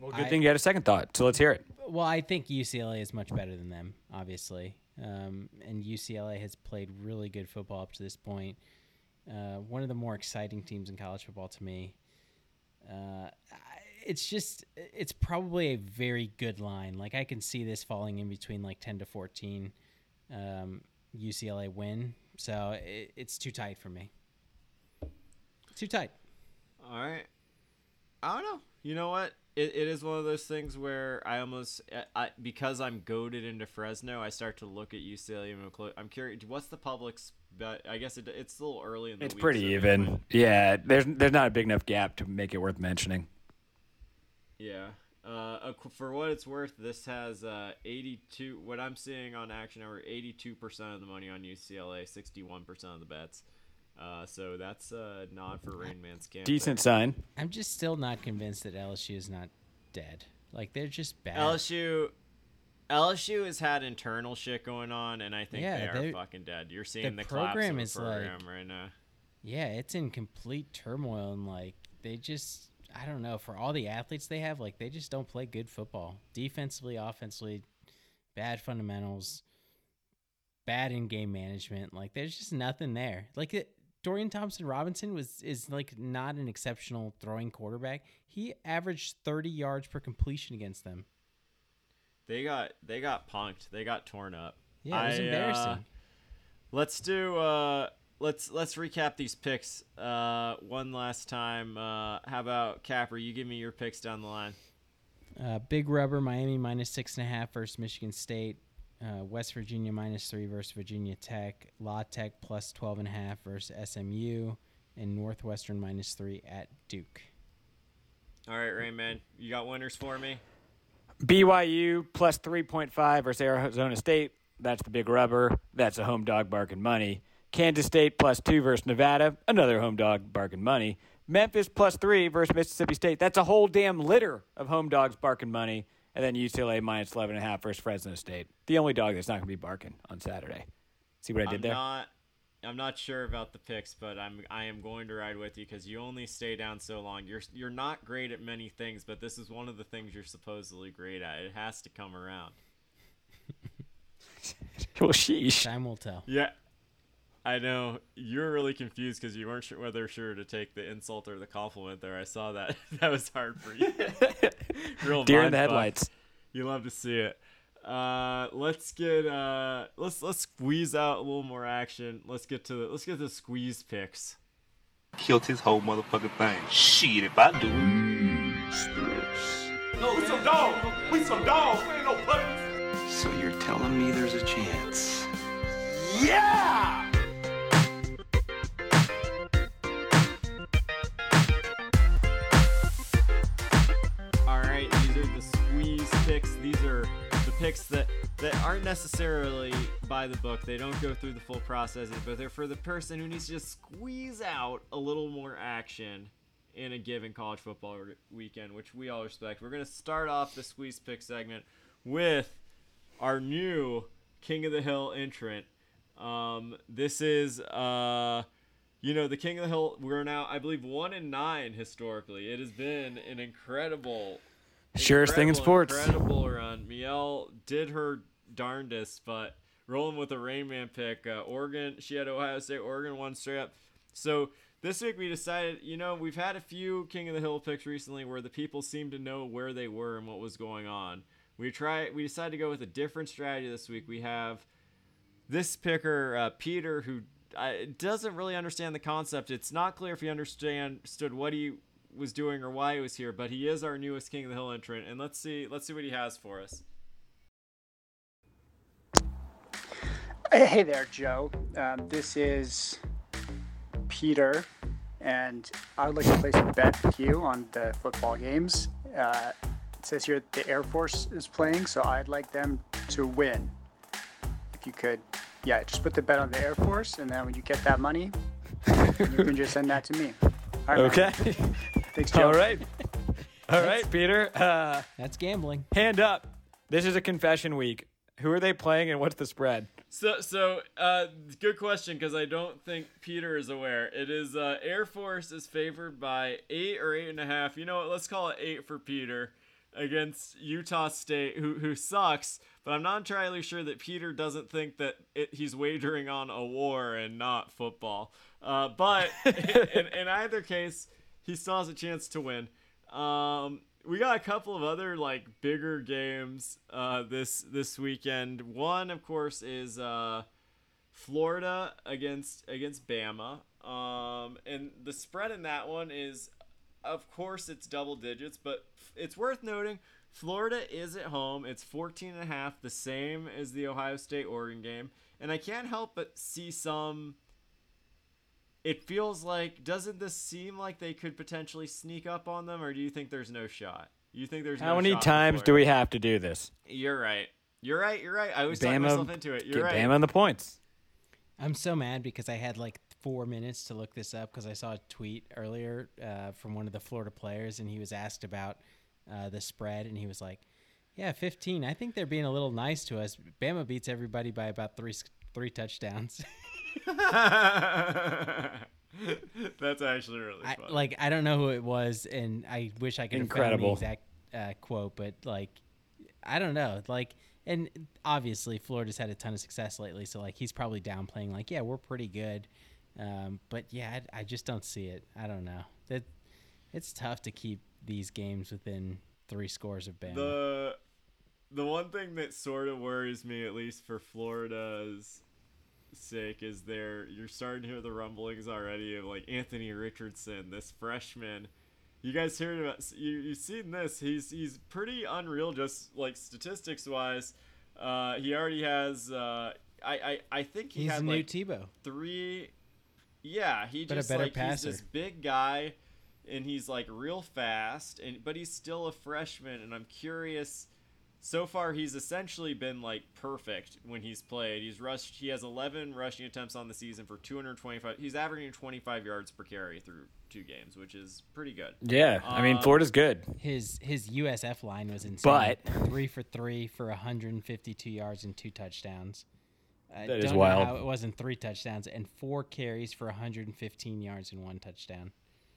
Well, good I- thing you had a second thought. So let's hear it. well, I think UCLA is much better than them, obviously. Um, and UCLA has played really good football up to this point. Uh, one of the more exciting teams in college football to me. Uh, it's just it's probably a very good line. Like I can see this falling in between like ten to fourteen. Um, UCLA win, so it, it's too tight for me. Too tight. All right. I don't know. You know what? it, it is one of those things where I almost I, because I'm goaded into Fresno, I start to look at UCLA I'm curious. What's the public's bet? I guess it, it's a little early in the It's week, pretty so even. might- Yeah, there's there's not a big enough gap to make it worth mentioning. Yeah. Uh, for what it's worth, this has uh, 82. What I'm seeing on Action Hour, 82% of the money on UCLA, 61% of the bets. Uh, so that's a nod for Rain Man's camp. Decent sign. I'm just still not convinced that LSU is not dead. Like they're just bad. LSU. LSU has had internal shit going on, and I think Yeah, they are fucking dead. You're seeing the, the collapse program of the is program like- right now. Yeah, it's in complete turmoil and like they just I don't know, for all the athletes they have, like they just don't play good football. Defensively, offensively, bad fundamentals, bad in game management. Like there's just nothing there. Like it, Dorian Thompson Robinson was is like not an exceptional throwing quarterback. He averaged 30 yards per completion against them. They got they got punked. They got torn up. Yeah, it was I, uh, embarrassing. let's do uh let's let's recap these picks uh one last time. Uh how about Capper, you give me your picks down the line. Uh, Big Rubber, Miami minus six and a half versus Michigan State. Uh, West Virginia minus three versus Virginia Tech. La Tech plus twelve and a half versus SMU, and Northwestern minus three at Duke. All right, Rain Man, you got winners for me? BYU plus 3.5 versus Arizona State. That's the big rubber. That's a home dog barking money. Kansas State plus 2 versus Nevada. Another home dog barking money. Memphis plus 3 versus Mississippi State. That's a whole damn litter of home dogs barking money. And then UCLA minus 11.5 versus Fresno State. The only dog that's not going to be barking on Saturday. See what I did I'm there? not I'm not sure about the picks, but I'm I am going to ride with you because you only stay down so long. You're you're not great at many things, but this is one of the things you're supposedly great at. It has to come around. well, sheesh. Time will tell. Yeah, I know you're really confused because you weren't sure whether sure to take the insult or the compliment. There, I saw that. that was hard for you. Real Deer in the headlights. You love to see it. Uh, let's get uh, let's let's squeeze out a little more action. Let's get to the let's get the squeeze picks. Killed his whole motherfucking thing. Shit, if I do No, we some dogs. We some dogs. We ain't no puppies. So you're telling me there's a chance? Yeah! Picks that that aren't necessarily by the book. They don't go through the full process, but they're for the person who needs to just squeeze out a little more action in a given college football weekend, which we all respect. We're gonna start off the squeeze pick segment with our new King of the Hill entrant. Um, this is uh you know, the King of the Hill, we're now, I believe, one in nine historically. It has been an incredible, Surest thing in sports. Incredible run. Miel did her darndest, but rolling with a Rainman pick. Uh, Oregon, she had Ohio State. Oregon won straight up. So this week we decided, you know, we've had a few King of the Hill picks recently where the people seemed to know where they were and what was going on. We try, we decided to go with a different strategy this week. We have this picker, uh, Peter, who uh, doesn't really understand the concept. It's not clear if he understand stood what he was doing or why he was here, but he is our newest King of the Hill entrant, and let's see let's see what he has for us. Hey there, Joe. Um, this is Peter, and I would like to place a bet with you on the football games. Uh, it says here the Air Force is playing, so I'd like them to win. If you could, yeah, just put the bet on the Air Force, and then when you get that money, you can just send that to me. All right. Okay. Thanks, Joe. All right. All right, Peter. Uh, That's gambling. hand up. This is a confession week. Who are they playing and what's the spread? So so uh, good question because I don't think Peter is aware. It is uh, Air Force is favored by eight or eight and a half. You know what? Let's call it eight for Peter against Utah State, who who sucks. But I'm not entirely sure that Peter doesn't think that it, he's wagering on a war and not football. Uh, but in, in either case, he still has a chance to win. Um, we got a couple of other like bigger games uh, this this weekend. One, of course, is uh, Florida against against Bama, um, and the spread in that one is of course it's double digits, but it's worth noting Florida is at home. It's 14 and a half, the same as the Ohio State Oregon game. And I can't help but see some it feels like doesn't this seem like they could potentially sneak up on them or do you think there's no shot? You think there's How no many shot for times do we have to do this? You're right. You're right. You're right. I always talk myself into it. You're get right. Bama on the points. I'm so mad because I had like four minutes to look this up because I saw a tweet earlier uh, from one of the Florida players and he was asked about uh, the spread and he was like, "Yeah, 15. I think they're being a little nice to us. Bama beats everybody by about three three touchdowns." That's actually really I, funny. like I don't know who it was, and I wish I could have found Incredible. the exact uh, quote, but like I don't know, like, and obviously Florida's had a ton of success lately, so like he's probably downplaying, like, yeah, we're pretty good, um, but yeah, I, I just don't see it. I don't know that it's tough to keep these games within three scores of Bama. the the one thing that sort of worries me, at least for Florida's sake, is there you're starting to hear the rumblings already of like Anthony Richardson, this freshman. You guys heard about you you've seen this? He's he's pretty unreal, just like statistics wise. Uh, he already has. Uh, I, I I think he he's had new like Tebow. three. Yeah, he But a just better like passer. he's this big guy, and he's like real fast, and but he's still a freshman, and I'm curious. So far, he's essentially been like perfect when he's played. He's rushed. He has 11 rushing attempts on the season for 225. He's averaging 25 yards per carry through two games, which is pretty good. Yeah, I mean Uh, Florida's good. His his USF line was insane. But- three for three for 152 yards and two touchdowns. I That is don't know wild. How it wasn't three touchdowns and four carries for 115 yards and one touchdown.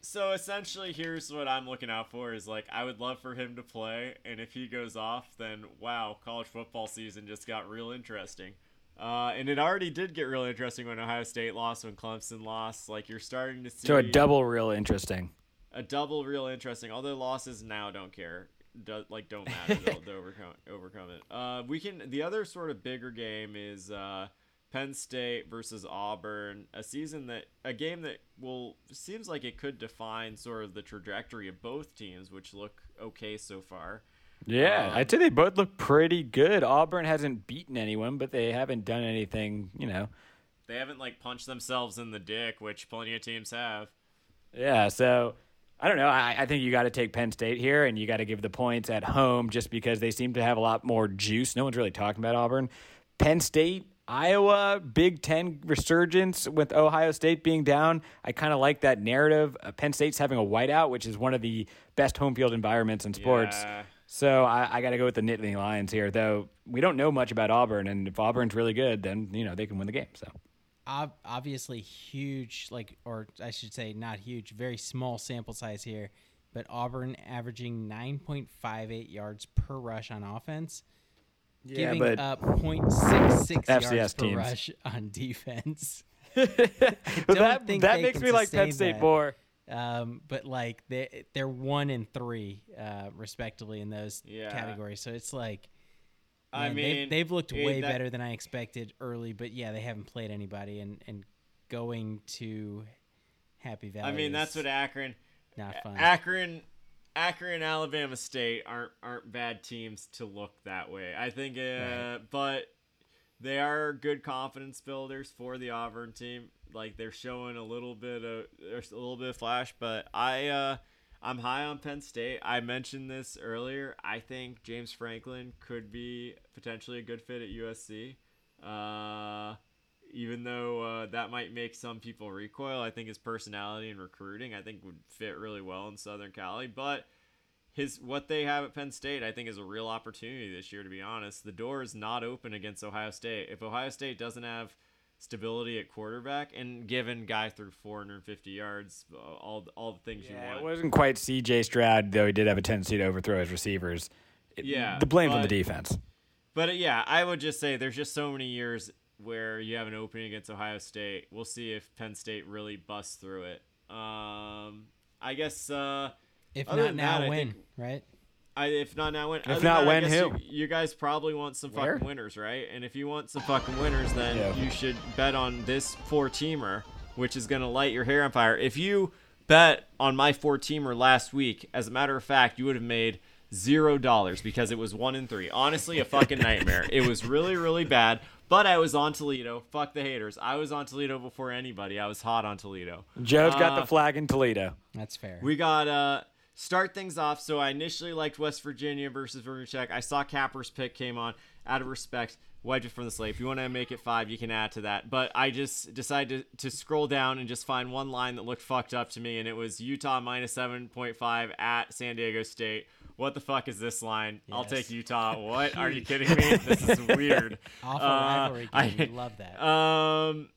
So essentially, here's what I'm looking out for: is like I would love for him to play, and if he goes off, then wow, college football season just got real interesting. Uh, and it already did get real interesting when Ohio State lost, when Clemson lost. Like you're starting to see So a double real interesting. a double real interesting. Although losses now don't care, do, like don't matter to, to overcome overcome it. Uh, we can. The other sort of bigger game is uh, Penn State versus Auburn, a season that a game that will seems like it could define sort of the trajectory of both teams, which look okay so far. Yeah, Um, I'd say they both look pretty good. Auburn hasn't beaten anyone, but they haven't done anything, you know. They haven't like punched themselves in the dick, which plenty of teams have. Yeah, so I don't know. I, I think you got to take Penn State here, and you got to give the points at home just because they seem to have a lot more juice. No one's really talking about Auburn. Penn State, Iowa, Big Ten resurgence with Ohio State being down. I kind of like that narrative. Uh, Penn State's having a whiteout, which is one of the best home field environments in sports. Yeah. So I, I got to go with the Nittany Lions here, though we don't know much about Auburn, and if Auburn's really good, then you know they can win the game. So obviously, huge, like, or I should say, not huge, very small sample size here, but Auburn averaging 9.58 yards per rush on offense, Yeah, giving up 0.66 FCS yards per teams. rush on defense. That think that makes me like Penn State that. more. Um, but like they they're one and three, uh, respectively in those Yeah. categories. So it's like, I mean, they've, they've looked way that- better than I expected early. But yeah, they haven't played anybody, and and going to Happy Valley. I mean, that's what Akron. not fun. Akron, Akron, and Alabama State aren't aren't bad teams to look that way. I think, uh, Right. but they are good confidence builders for the Auburn team. Like they're showing a little bit of there's a little bit of flash, but I uh, I'm high on Penn State. I mentioned this earlier. I think James Franklin could be potentially a good fit at USC. Uh, even though uh, that might make some people recoil, I think his personality and recruiting, I think, would fit really well in Southern Cali. But his what they have at Penn State, I think, is a real opportunity this year. To be honest, the door is not open against Ohio State. If Ohio State doesn't have stability at quarterback, and given guy through 450 yards, uh, all all the things you Yeah, want, it wasn't quite C.J. Stroud, though he did have a tendency to overthrow his receivers. It- Yeah, the blame's on the defense. But uh, yeah, I would just say there's just so many years where you have an opening against Ohio State. We'll see if Penn State really busts through it. Um, I guess uh, if not now, that, when think- right? I, if not now, when? If not, that, when, who? You, you guys probably want some Where? fucking winners, right? And if you want some fucking winners, then Yeah. you should bet on this four teamer, which is gonna light your hair on fire. If you bet on my four teamer last week, as a matter of fact, you would have made zero dollars because it was one in three. Honestly, a fucking nightmare. it was really, really bad. But I was on Toledo. Fuck the haters. I was on Toledo before anybody. I was hot on Toledo. Joe's got Uh, the flag in Toledo. That's fair. we got uh start things off. So I initially liked West Virginia versus Virginia Tech. I saw Capper's pick came on out of respect. Wiped it from the slate. If you want to make it five, you can add to that. But I just decided to, to scroll down and just find one line that looked fucked up to me, and it was Utah minus seven point five at San Diego State. What the fuck is this line? I'll take Utah. What? Are you kidding me? This is weird. Awful Uh, rivalry I- game. We love that. um,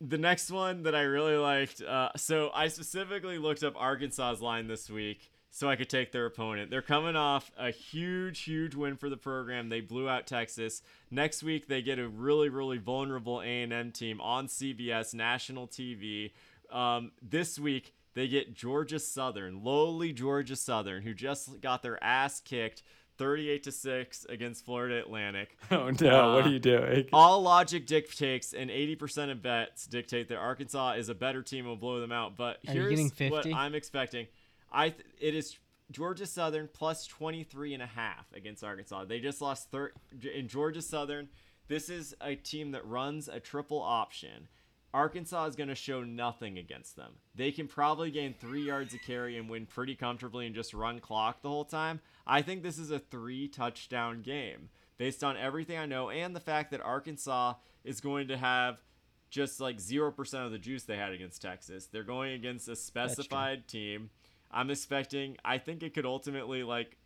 the next one that I really liked. Uh, so I specifically looked up Arkansas's line this week so I could take their opponent. They're coming off a huge, huge win for the program. They blew out Texas. Next week they get a really, really vulnerable A and M team on CBS national TV. Um, this week they get Georgia Southern, lowly Georgia Southern, who just got their ass kicked. 38 to 6 against Florida Atlantic. Oh no, what Uh, are you doing? all logic dictates, and 80% of bets dictate that Arkansas is a better team and will blow them out. But Are here's what I'm expecting. I th- it is Georgia Southern plus 23 and a half against Arkansas. They just lost thir- in Georgia Southern. This is a team that runs a triple option. Arkansas is going to show nothing against them. They can probably gain three yards a carry and win pretty comfortably and just run clock the whole time. I think this is a three touchdown game based on everything I know and the fact that Arkansas is going to have just like 0% of the juice they had against Texas. They're going against a specified team. I'm expecting, I think it could ultimately like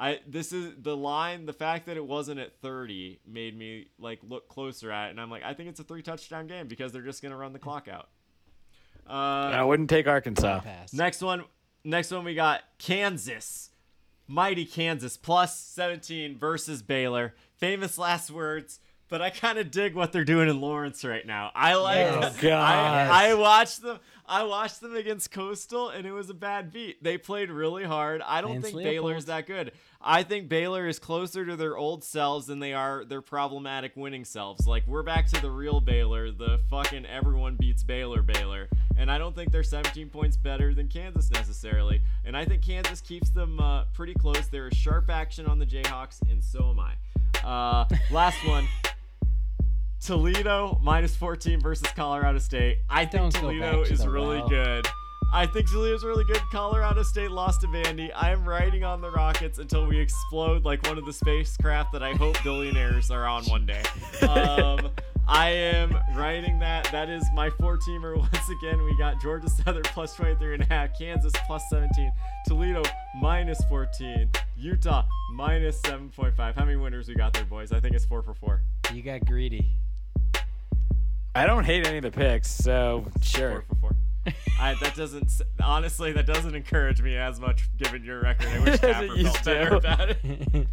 I this is the line. The fact that it wasn't at 30 made me like look closer at it, and I'm like, I think it's a three touchdown game because they're just gonna run the clock out. Uh, I wouldn't take Arkansas. Next one, next one we got Kansas, mighty Kansas plus 17 versus Baylor. Famous last words. But I kind of dig what they're doing in Lawrence right now. I like. Yes. Oh, God. I, I watched them. I watched them against Coastal, and it was a bad beat. They played really hard. I don't Lance think Leopold. Baylor's that good. I think Baylor is closer to their old selves than they are their problematic winning selves. Like we're back to the real Baylor, the fucking everyone beats Baylor Baylor. And I don't think they're 17 points better than Kansas necessarily. And I think Kansas keeps them uh, pretty close. There is sharp action on the Jayhawks, and so am I. Uh, last one. Toledo minus 14 versus Colorado State. I think Don't Toledo to is really well. good. I think Toledo's really good. Colorado State lost to Vandy. I am riding on the Rockets until we explode like one of the spacecraft that I hope billionaires are on one day. Um, I am writing that. That is my four-teamer. Once again, we got Georgia Southern plus 23 and a half, Kansas plus 17, Toledo minus 14, Utah minus 7.5. How many winners we got there, boys? I think it's four for four. You got greedy. I don't hate any of the picks, so sure. Four for four. I, that doesn't honestly that doesn't encourage me as much given your record. I wish it felt better about it.